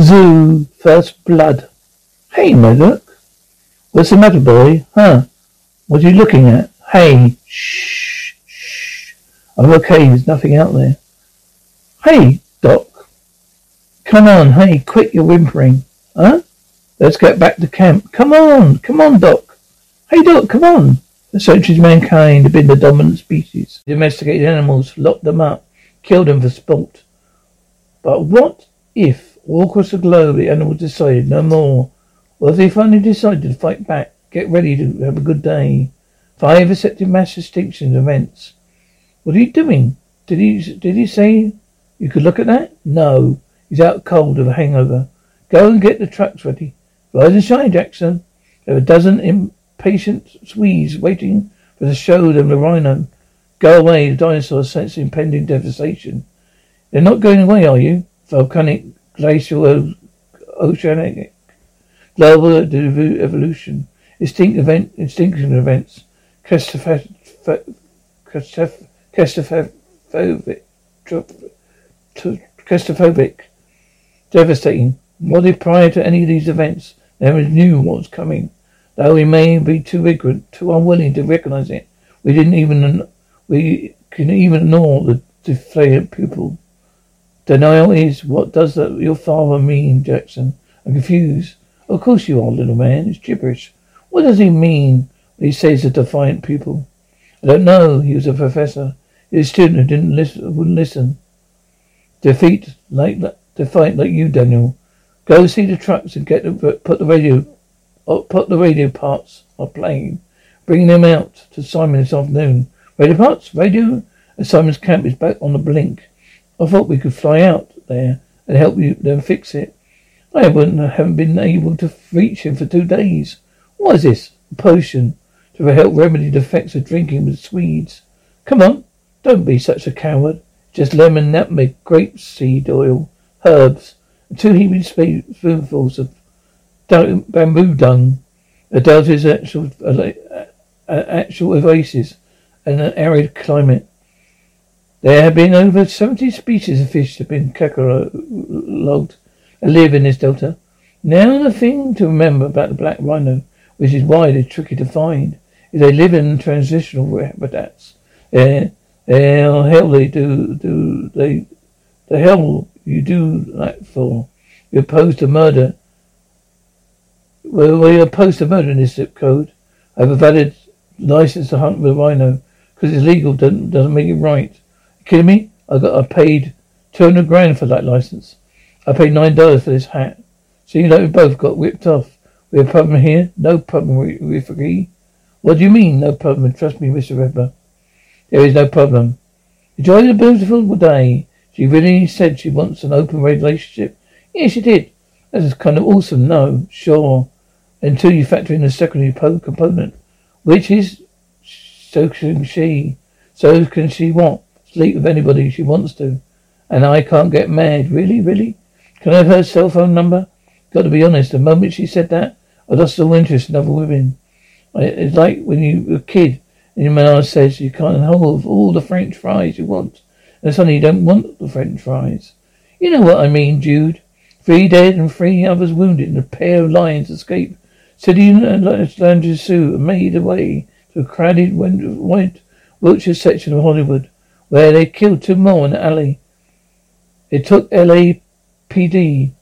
Zoo, first blood. Hey, Murdoch. What's the matter, boy? Huh? What are you looking at? Hey, shh, shh. I'm okay, there's nothing out there. Hey, Doc. Come on, hey, quit your whimpering. Huh? Let's get back to camp. Come on, come on, Doc. Hey, Doc, come on. The centuries mankind have been the dominant species. Domesticated animals, locked them up, killed them for sport. But what if all across the globe the animals decided no more? If they finally decided to fight back, get ready to have a good day? Five accepted mass extinction events. What are you doing? Did he did he say you could look at that? No. He's out cold with a hangover. Go and get the trucks ready. Rise and shine, Jackson. There are a dozen impatient Swedes waiting for the show them the rhino. Go away, the dinosaurs sense impending devastation. They're not going away, are you? Volcanic, glacial, oceanic, global evolution, extinct event, extinction events, claustrophobic, devastating. What if prior to any of these events, they knew what was coming? Though we may be too ignorant, too unwilling to recognize it, we didn't even, we can even ignore the deflated pupil. Denial is, what does your father mean, Jackson? I'm confused. Of course you are, little man. It's gibberish. What does he mean when he says a defiant pupil? I don't know. He was a professor. He was a student who didn't listen, wouldn't listen. Defeat like defiant like you, Daniel. Go see the trucks and get put the radio, uh, put the radio parts on plane. Bring them out to Simon this afternoon. Radio parts, radio. And Simon's camp is back on the blink. I thought we could fly out there and help you them fix it. I haven't, haven't been able to reach him for two days. What is this? A potion to help remedy the effects of drinking with Swedes. Come on, don't be such a coward. Just lemon, nutmeg, grape seed oil, herbs, and two heaping spoonfuls of bamboo dung. Adult is actual, uh, actual oasis and an arid climate. There have been over 70 species of fish that have been catalogued live in this delta. Now the thing to remember about the black rhino, which is why they're tricky to find, is they live in transitional habitats. They're the hell they do do they the hell you do that for? You're opposed to murder. Well, we're opposed to murder in this zip code. I have a valid license to hunt with a rhino because it's legal doesn't doesn't make it right. Kidding me? I got I paid two hundred grand for that license. I paid nine dollars for this hat. Seems like we both got whipped off. We have a problem here? No problem, we agree. What do you mean, no problem? Trust me, Mr. Redber. There is no problem. Enjoy the beautiful day. She really said she wants an open relationship. Yes, she did. That is kind of awesome. No, sure. Until you factor in the secondary component, which is so can she. So can she what? Sleep with anybody she wants to. And I can't get mad. Really, really? Can I have her cell phone number? Got to be honest. The moment she said that, I lost all interest in other women. It's like when you were a kid and your mother says you can't have all the French fries you want. And suddenly you don't want the French fries. You know what I mean, Jude. Three dead and three others wounded and a pair of lions escaped. City Landers Zoo made their way to a crowded white Wilshire section of Hollywood, where they killed two more in the alley. It took LAPD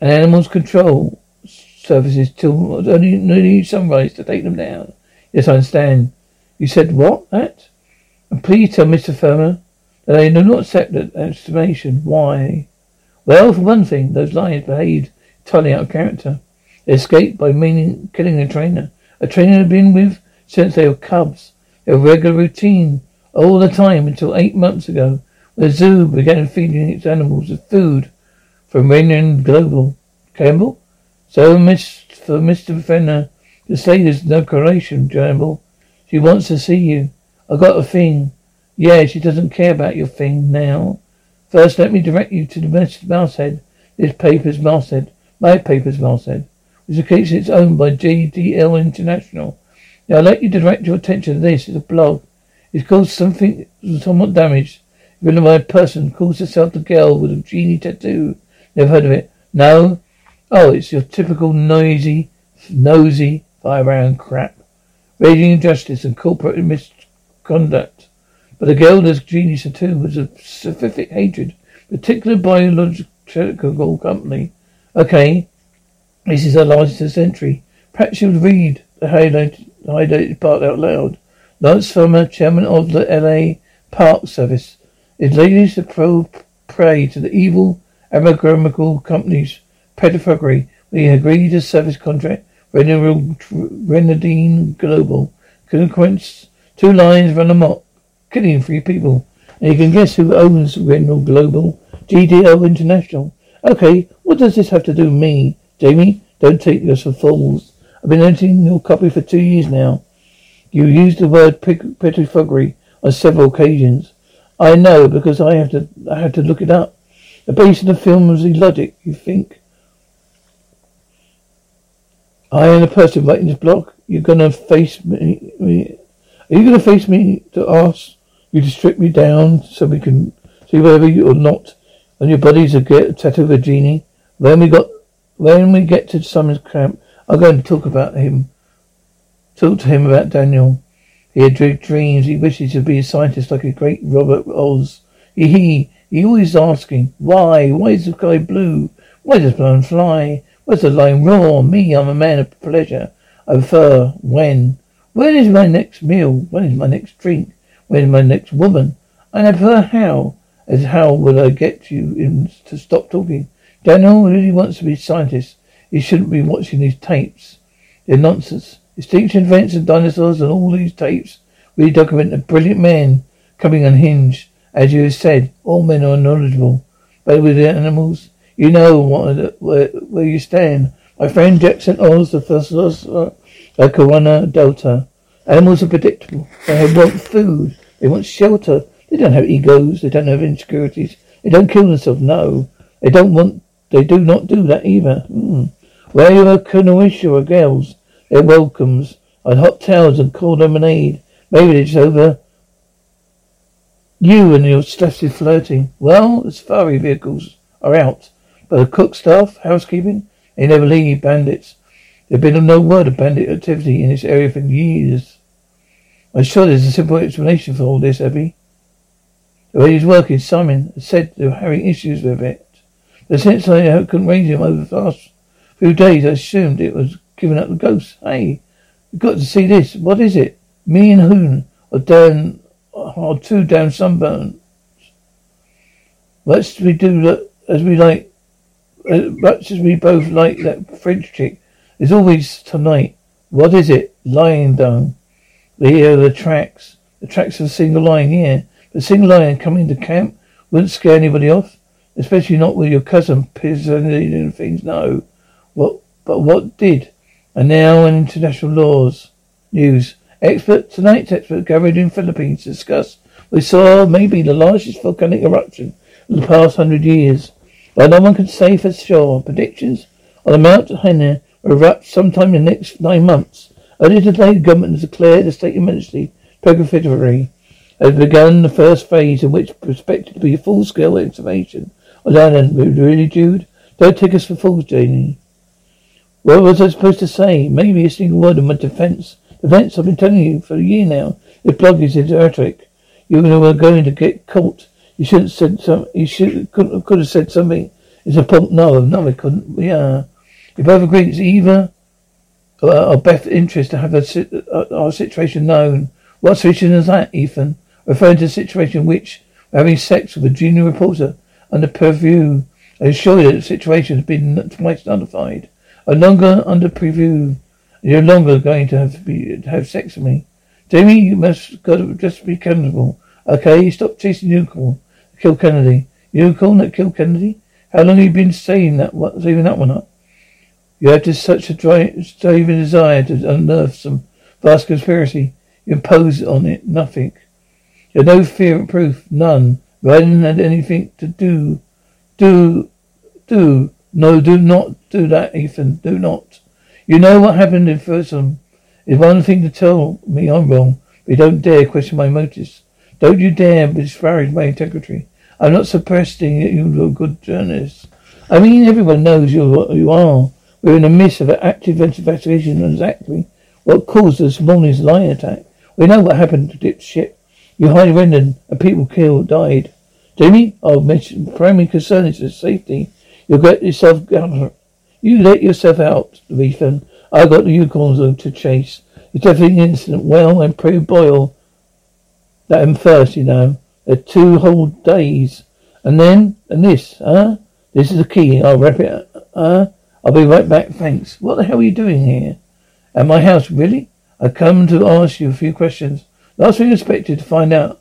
and Animals Control Services till only nearly sunrise to take them down. Yes, I understand. You said what? That? And please tell Mr. Firmer that I do not accept that explanation. Why? Well, for one thing, those lions behaved entirely out of character. They escaped by meaning killing a trainer. A trainer they had been with since they were cubs. Their regular routine all the time until eight months ago, the zoo began feeding its animals with food from Reiden Global. Campbell? So, Miss, for Mr. Fenner to say there's no correlation, Campbell. She wants to see you. I got a thing. Yeah, she doesn't care about your thing now. First, let me direct you to the Mr. Masthead. This paper's Masthead. My paper's Masthead. Which case it's owned by JDL International. Now, I'll let you direct your attention to this. It's a blog. It's called something somewhat damaged. Written by person calls herself the girl with a genie tattoo. Never heard of it. No? Oh, it's your typical noisy, nosy, fire around crap. Raging injustice and corporate misconduct. But the girl with the genie tattoo was a specific hatred, particular biological company. Okay, this is her latest entry. Perhaps you'll read the highlighted, highlighted part out loud. Lance Farmer, chairman of the LA Park Service, is ladies to pro prey to the evil amalgamical company's pettifoggery. We agreed to service contract Renadine Global. Consequence, two lines run amok, killing three people. And you can guess who owns Renal Global? GDO International. Okay, what does this have to do with me? Jamie, don't take us for fools. I've been editing your copy for two years now. You used the word pettifoggery on several occasions. I know because I have to I have to look it up. The base of the film was illogic, you think? I am the person writing this blog. You're gonna face me, me are you gonna face me to ask you to strip me down so we can see whether you or not on your bodies a get tattoo of a genie? When we got when we get to Summer's camp, I'm going to talk about him Talk to him about Daniel. He had dreams. He wishes to be a scientist like a great Robert Oz. He, he, he always asking, why? Why is the sky blue? Why does blown fly? Where's the lion roar? Me, I'm a man of pleasure. I prefer when. When is my next meal? When is my next drink? When is my next woman? And I prefer how. As how will I get you in to stop talking? Daniel really wants to be a scientist. He shouldn't be watching these tapes. They're nonsense. Extinction events of dinosaurs and all these tapes really document a brilliant man coming unhinged. As you have said, all men are knowledgeable. But with the animals, you know what, where, where you stand. My friend Jackson Oz, the philosopher of Corona Delta. Animals are predictable. They want food. They want shelter. They don't have egos. They don't have insecurities. They don't kill themselves. No. They don't want, they do not do that either. Mm. Where you are Kanoisha or girls, their welcomes on hot towels and cold lemonade. Maybe it's over. You and your stressed flirting. Well, the safari vehicles are out, but the cook staff, housekeeping, they never leave bandits. There's been no word of bandit activity in this area for years. I'm sure there's a simple explanation for all this, Abby. The way he's working, Simon said they were having issues with it. But since I couldn't raise him over the past few days, I assumed it was giving up the ghost. Hey, you've got to see this. What is it? Me and Hoon are down, are two down sunburns. Let's we do that as we like, as much as we both like that French chick. There's always tonight. What is it? Lying down. Here are the tracks. The tracks of a single lion, here. The single lion coming to camp wouldn't scare anybody off. Especially not with your cousin pissing and things. No. What, but what did? And now in international laws. News. Expert, tonight's expert gathered in Philippines to discuss we saw maybe the largest volcanic eruption in the past hundred years. But no one can say for sure. Predictions on the Mount Hana will erupt sometime in the next nine months. Earlier today, the government has declared a state of emergency preparatory has begun the first phase in which expected to be a full-scale excavation on the island. Really, Jude? Don't take us for fools, Janie. What was I supposed to say? Maybe a single word of my defense. Defense, I've been telling you for a year now. This blog is rhetoric. You were going to get caught. You shouldn't have said some. You should could, could have said something. It's a pump. No, no, I couldn't. Yeah, we both agree it's either uh, our best interest to have a, uh, our situation known. What situation is that, Ethan? Referring to a situation in which we're having sex with a junior reporter under purview. I assure you that the situation has been twice notified. I'm longer under preview. You're longer going to have to be have sex with me. Jamie, you must just be comfortable. Okay, stop chasing unicorn. Kill Kennedy. Unicorn that killed Kennedy? How long have you been saying that, what, saving that one up? You have just such a driving desire to unearth some vast conspiracy. You impose on it nothing. You have no fear of proof, none. Reiden had anything to do, do, do. No, do not do that, Ethan. Do not. You know what happened in Folsom. It's one thing to tell me I'm wrong, but you don't dare question my motives. Don't you dare disparage my integrity. I'm not suppressing that you're a good journalist. I mean, everyone knows you you are. We're in the midst of an active investigation on exactly what caused this morning's lion attack. We know what happened to Dip's ship. You hired Rendon, and people killed, died. Jamie, our primary concern is the safety. You'll get yourself You let yourself out, Ethan. I got the Yukons to chase. It's definitely an incident. Well, and pray Boyle that him first, you know. They're two whole days. And then, and this, huh? This is the key. I'll wrap it, huh? I'll be right back, thanks. What the hell are you doing here? At my house, really? I come to ask you a few questions. Last I expected to find out.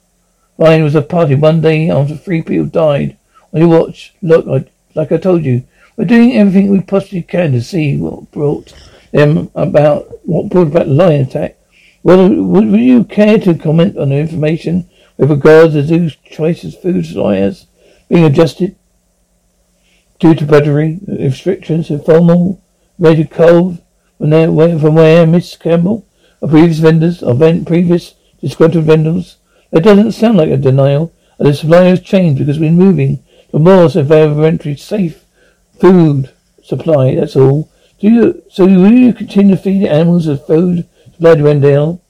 Mine was a party one day after three people died. On your watch, look, I, like I told you, we're doing everything we possibly can to see what brought them about, what brought about the lion attack. Well, would, would you care to comment on the information with regards to Zoo's choices food suppliers being adjusted due to budgetary restrictions and formal rated cold from there, from where Miss Campbell, or previous vendors, or vent previous disgruntled vendors. That doesn't sound like a denial. The supply has changed because we're moving to more supplementary safe food supply. That's all. Do you? So will you continue to feed the animals with food supplied to Rendell?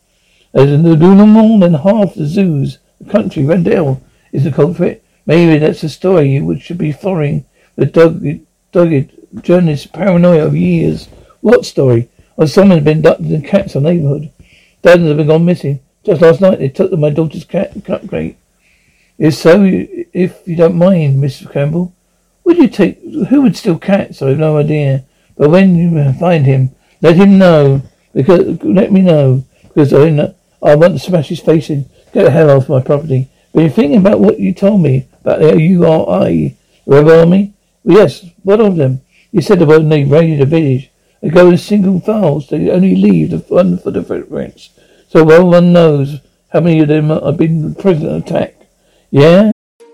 As in the no more than half the zoos, the country, Rendell is the culprit. Maybe that's a story which should be following the dogged, dogged journalist's paranoia of years. What story? Well, someone's been abducted in cats in the neighborhood. Dozens have been gone missing. Just last night they took my daughter's cat, crate. If so, if you don't mind, Miss Campbell, would you take, who would steal cats? I have no idea. But when you find him, let him know, because, let me know, because I, I want to smash his face in. Get the hell off my property. But you're thinking about what you told me about the URI, Rebel Army? Well, yes, what of them? You said about they raided a village. They go in single files. They only leave the fun for the footprints. So well one knows how many of them have been the prison attack. Yeah?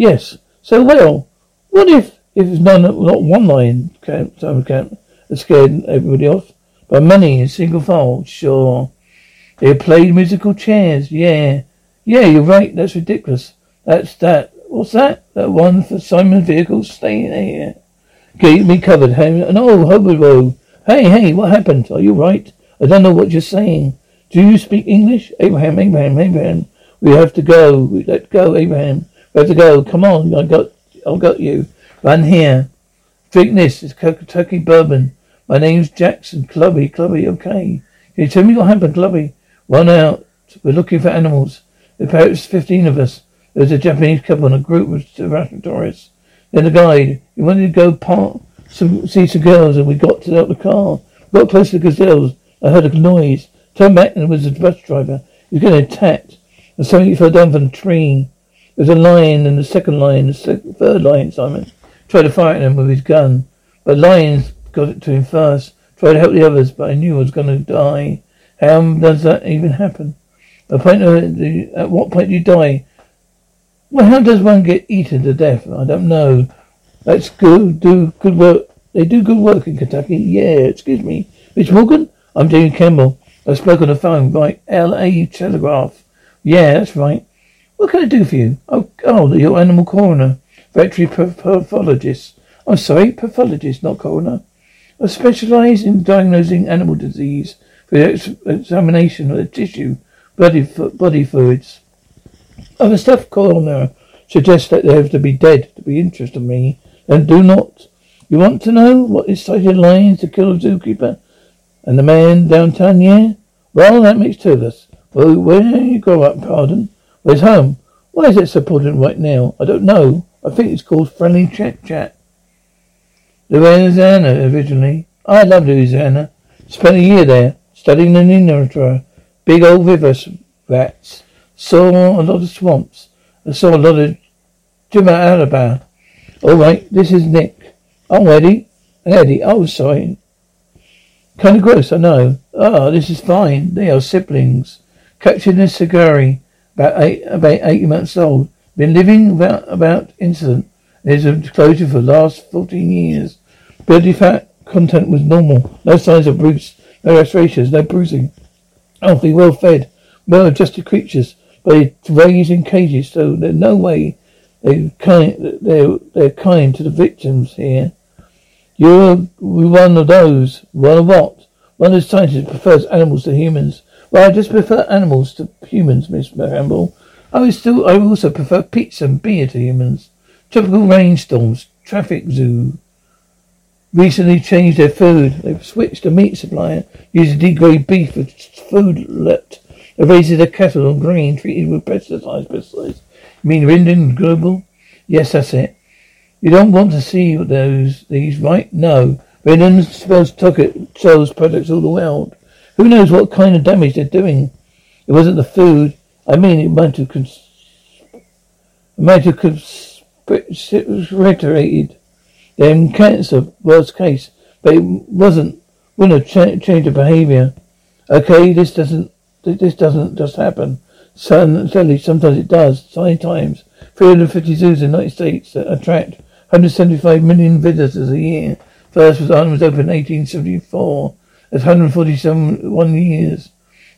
Yes. So, well, what if if none, not one lion camp, camp that scared everybody off, but many in single file? Sure. They played musical chairs. Yeah. Yeah, you're right. That's ridiculous. That's that. What's that? That one for Simon's vehicle staying there. Keep me covered. Hey, no, hobo. Hey, hey, what happened? Are you right? I don't know what you're saying. Do you speak English? Abraham, Abraham, Abraham. We have to go. We let go, Abraham. We to go. Come on. I got, I got you. Run here. Drink this. It's Kentucky bourbon. My name's Jackson. Clubby, Clubby, okay. Can you tell me what happened, Clubby? Run out. We're looking for animals. About 15 of us. There was a Japanese couple and a group of Russian tourists. Then the guide. He wanted to go part, some, see some girls and we got to the car. We got close to the gazelles. I heard a noise. Turned back and it was a bus driver. He was getting attacked. And something fell down from the tree. There was a lion and the second lion, the third lion, Simon. Tried to fire at him with his gun. But lions got it to him first. Tried to help the others, but I knew I was going to die. How does that even happen? At, point of the, at what point do you die? Well, how does one get eaten to death? I don't know. That's good. Do good work. They do good work in Kentucky. Yeah, excuse me. Mitch Morgan? I'm Jamie Campbell. I spoke on the phone by L.A. Telegraph. Yeah, that's right. What can I do for you? Oh, oh your animal coroner. Veterinary pathologist. I'm sorry, pathologist, not coroner. I specialize in diagnosing animal disease for the examination of the tissue body, body fluids. Other stuff coroner suggests that they have to be dead to be interested in me. And do not. You want to know what incited lions to kill a zookeeper? And the man downtown, yeah? Well, that makes two of us. Well, where you grow up, pardon? Where's home? Why is it so important right now? I don't know. I think it's called friendly chat chat. Louisiana, originally. I love Louisiana. Spent a year there, studying the nutria. Big old river rats. Saw a lot of swamps. I saw a lot of Jimmy Alabama. All right, this is Nick. I'm Eddie. And Eddie. Oh, sorry. Kind of gross, I know. Ah, oh, this is fine. They are siblings. Captured in a Sagari, about eight, about eighty months old. Been living about about incident. There's a closure for the last fourteen years. Body fat content was normal. No signs of bruise, no lacerations, no bruising. Healthy, well fed, well adjusted creatures, but they raised in cages, so there's no way they're kind, they're, they're kind to the victims here. You're one of those. One of what? One of the scientists prefers animals to humans. Well, I just prefer animals to humans, Miss Ramble. I would still, I also prefer pizza and beer to humans. Tropical rainstorms, traffic zoo. Recently changed their food. They've switched to meat supplier, using degraded beef for food left. They raised their cattle on grain treated with pesticides, pesticides. You mean Rindon Global? Yes, that's it. You don't want to see those, these, right? No. Rindon sells, sells products all the world. Who knows what kind of damage they're doing? It wasn't the food. I mean, it might have cons- might have conspirated them cancer, worst case, but it wasn't. Wouldn't have cha- changed the behaviour. Okay, this doesn't. This doesn't just happen. Sadly, sometimes it does. Sometimes 350 zoos in the United States that attract 175 million visitors a year. First was Ireland was opened in 1874. That's 147 one years.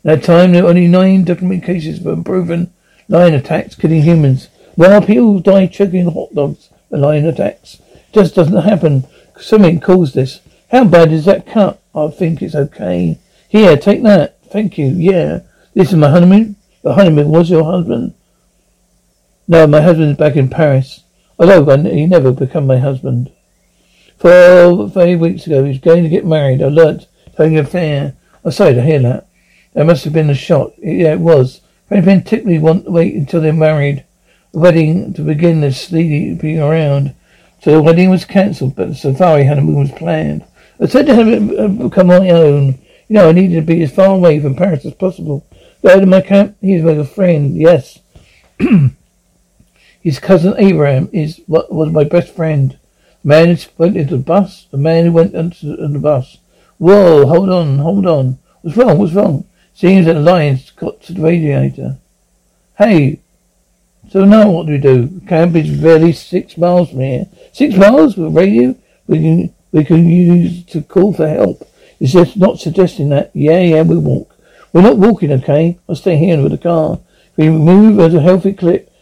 In that time, there were only nine documented cases of proven lion attacks killing humans. While people die choking hot dogs from lion attacks. It just doesn't happen. Something caused this. How bad is that cut? I think it's okay. Here, take that. Thank you. Yeah. This is my honeymoon. The honeymoon was your husband? No, my husband's back in Paris. Although he never become my husband. Four, five weeks ago, he was going to get married. I learnt an affair. I'm sorry to hear that. That must have been a shock. Yeah, it was. Anything, particularly want to wait until they're married. The wedding to begin the sleeping around. So the wedding was cancelled, but the safari honeymoon was planned. I said to have become my own. You know, I needed to be as far away from Paris as possible. Go to my camp. He's a friend. Yes. His cousin Abraham is what was my best friend. The man who went into the bus. The man who went into the bus. Whoa! Hold on! Hold on! What's wrong? What's wrong? Seems that the lion's got to the radiator. Hey. So now what do we do? Camp is barely six miles from here. Six miles with radio? We can we can use to call for help. Is just not suggesting that. Yeah, yeah, we walk. We're not walking, okay? I'll stay here with the car. If we move at a healthy clip,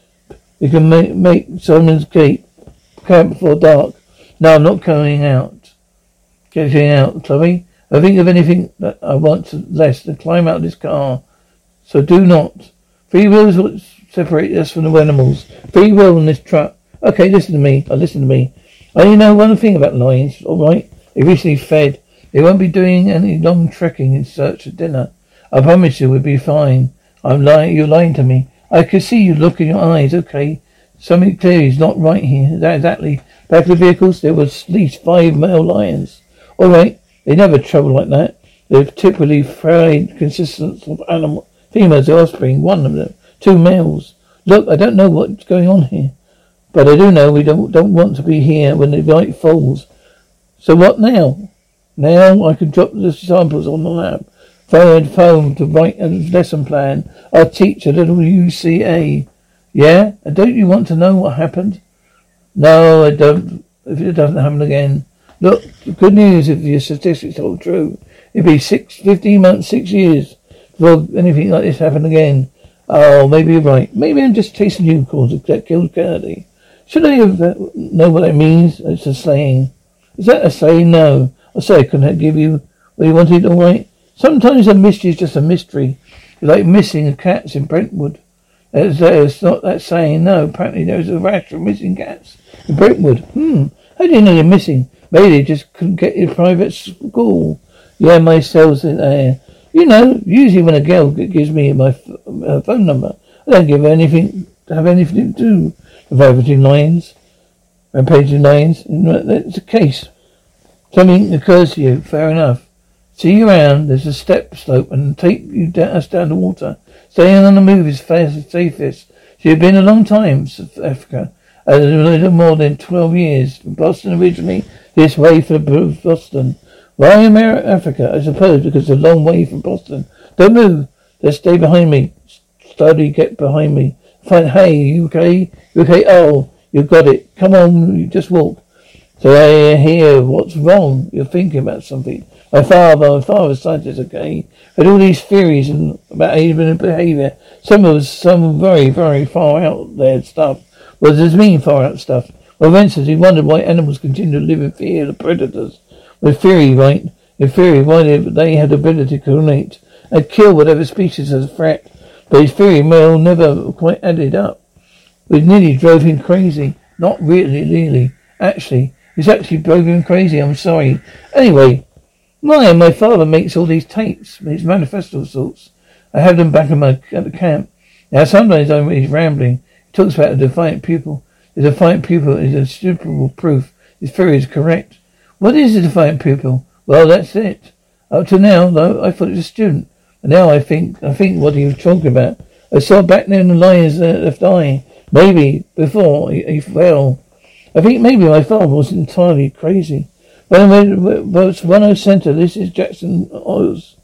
we can make, make Solomon's Gate camp before dark. No, I'm not going out. Getting out, Chloe. I think of anything that I want less than climb out of this car. So do not. Free will is what separates us from the animals. Free will in this truck. Okay, listen to me. Oh, listen to me. I only know one thing about lions, alright? They recently fed. They won't be doing any long trekking in search of dinner. I promise you we'll be fine. I'm lying. You're lying to me. I can see you look in your eyes. Okay. Something clearly is not right here. That exactly. Back of the vehicles, there was at least five male lions. All right. They never travel like that. They're typically fried consistence of animal females offspring. One of them, two males. Look, I don't know what's going on here, but I do know we don't don't want to be here when the light falls. So what now? Now I can drop the samples on the lab. Phone phone to write a lesson plan. I'll teach a little UCA. Yeah? And don't you want to know what happened? No, I don't. If it doesn't happen again. Look, the good news if your statistics hold true. It'd be six, fifteen months, six years before anything like this happened again. Oh, maybe you're right. Maybe I'm just chasing unicorns that killed Kennedy. Should I uh, know what that means? It's a saying. Is that a saying? No. I say I couldn't give you what you wanted, all right? Sometimes a mystery is just a mystery. It's like missing cats in Brentwood. It's, it's not that saying. No, apparently there's a rash of missing cats in Brentwood. Hmm. How do you know they're missing? Maybe they just couldn't get to private school. Yeah, my cell's in there. You know, usually when a girl gives me my uh, phone number, I don't give her anything to have anything to do with rampaging lions. Rampaging lions. That's the case. Something occurs to you. Fair enough. See you around. There's a step slope and take you down, us down the water. Staying on the move is safest. She had been a long time, South Africa. A little more than twelve years. From Boston originally, this way for Boston. Why America, Africa? I suppose because it's a long way from Boston. Don't move. Just stay behind me. Study, get behind me. Fine. Hey, you okay? You okay? Oh, you got it. Come on, you just walk. So I hear what's wrong. You're thinking about something. My father, my father's scientist, okay, had all these theories and about human behaviour. Some of some very, very far out there stuff. What does this mean, far out stuff? Instance, he wondered why animals continue to live in fear of predators. With theory, right? In theory, why they, had the ability to coordinate and kill whatever species as a threat. But his theory well never quite added up. It nearly drove him crazy. Not really, really. Actually, it's actually drove him crazy. I'm sorry. Anyway, my my father makes all these tapes, these manifesto sorts. I have them back in my at the camp. Now sometimes I'm he's rambling. He talks about a defiant pupil. The defiant pupil is a suitable proof his theory is correct. What is a defiant pupil? Well, that's it. Up to now, though, I thought it was a student. And now I think I think what he was talking about. I saw back then the lion's uh, left eye. Maybe before he, he fell. I think maybe my father was entirely crazy. But it's Wano oh Center. This is Jackson Oz.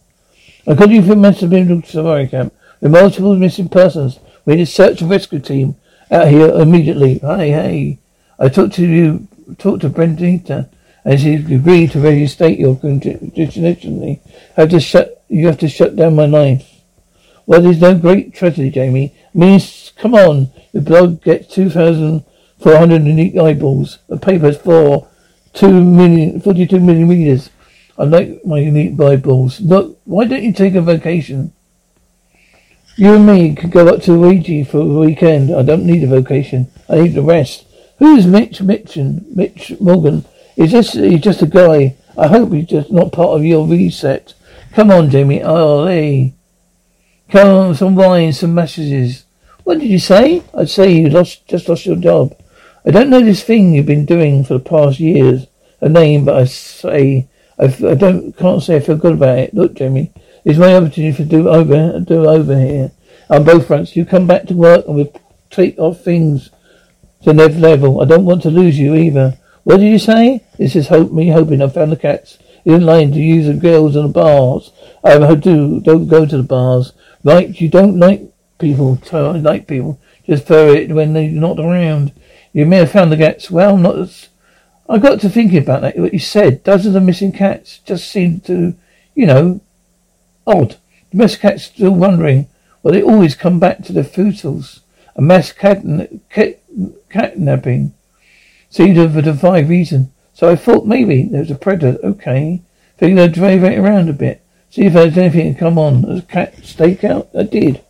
According to Mental Safari Camp, with multiple missing persons, we need a search and rescue team out here immediately. Hey, hey. I talked to you, talked to Brendita, and she agreed to reinstate your conditionally. Have to shut, you have to shut down my life. Well, there's no great tragedy, Jamie. Means, come on, the blog gets 2,400 unique eyeballs. The paper's for two million, 42 million readers. I like my unique eyeballs. Look, why don't you take a vacation? You and me could go up to Ojai for a weekend. I don't need a vacation. I need the rest. Who's Mitch Mitchin? Mitch Morgan? Is this he's just a guy? I hope he's just not part of your reset. Come on, Jamie. Oh, eh. hey. Come on, some wine, some messages. What did you say? I'd say you lost, just lost your job. I don't know this thing you've been doing for the past years. A name, but I say, I, I don't, can't say I feel good about it. Look, Jamie, it's my opportunity to do over, do over here. On both fronts, you come back to work and we'll take off things to next level. I don't want to lose you either. What did you say? This is hope me hoping I found the cats. Didn't line to use the girls in the bars. I do. Don't go to the bars. Right? You don't like people. So I like people. Just throw it when they're not around. You may have found the cats. Well, not as. I got to thinking about that. What you said. Dozens of missing cats just seemed to, you know, odd. The cats still wondering. Well, they always come back to the footles. A mass cat, cat, catnapping seemed to defy reason. So I thought maybe there was a predator. Okay. Figured I'd drive it around a bit. See if there's anything to come on. There's a cat stakeout? I did.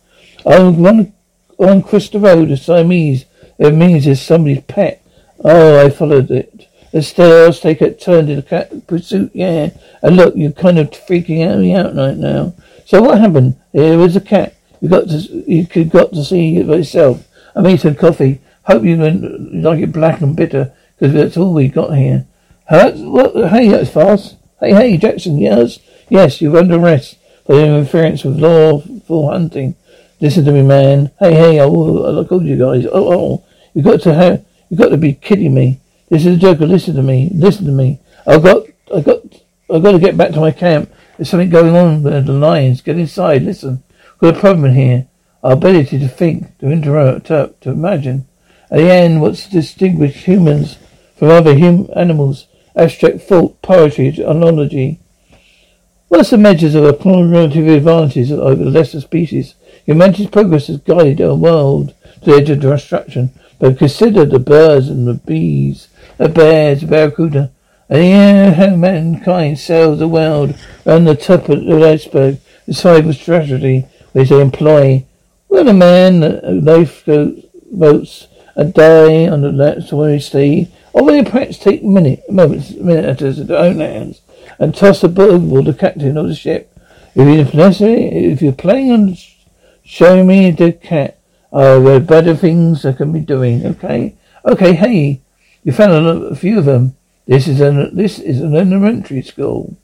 On one on Crystal Road, a Siamese. It means it's somebody's pet. Oh, I followed it. The stairs take it turned in cat pursuit, yeah. And look, you're kind of freaking me out right now. So what happened? There was a cat. You got to you got to see it yourself. I made some coffee. Hope you like it black and bitter, because that's all we got here. Huh? What? Hey, that's fast. Hey, hey, Jackson, yes? Yes, you're under arrest for interference with lawful hunting. Listen to me, man. Hey, hey, I, will, I called you guys. Oh, oh, you got to have, you got to be kidding me. This is a joke. Listen to me. Listen to me. I've got, I've got, I've got to get back to my camp. There's something going on with the lions. Get inside. Listen. We've got a problem here. Our ability to think, to interrupt, to, imagine. At the end, what's distinguished humans from other hum- animals? Abstract thought, poetry, analogy. What's the measures of a relative advantages over the lesser species? Humanity's progress has guided our world to the edge of destruction. But consider the birds and the bees, the bears, the barracuda, and yeah, mankind sails the world round the top of the iceberg, the cyber tragedy which they employ. Will a man uh, lifeboats a day on the sorry sea Over the perhaps take minute, moments, minutes into their own hands and toss the ball to the captain of the ship. If necessary, if you're playing on showing me the cat, oh, there are better things I can be doing. Okay, okay. Hey, you found a, few of them. This is an this is an elementary school.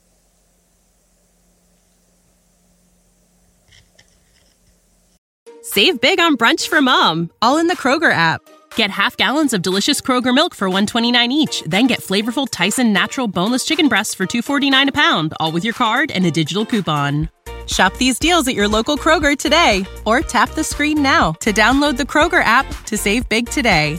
Save big on brunch for mom, all in the Kroger app. Get half gallons of delicious Kroger milk for 129 each, then get flavorful Tyson natural boneless chicken breasts for 249 a pound, all with your card and a digital coupon. Shop these deals at your local Kroger today or tap the screen now to download the Kroger app to save big today.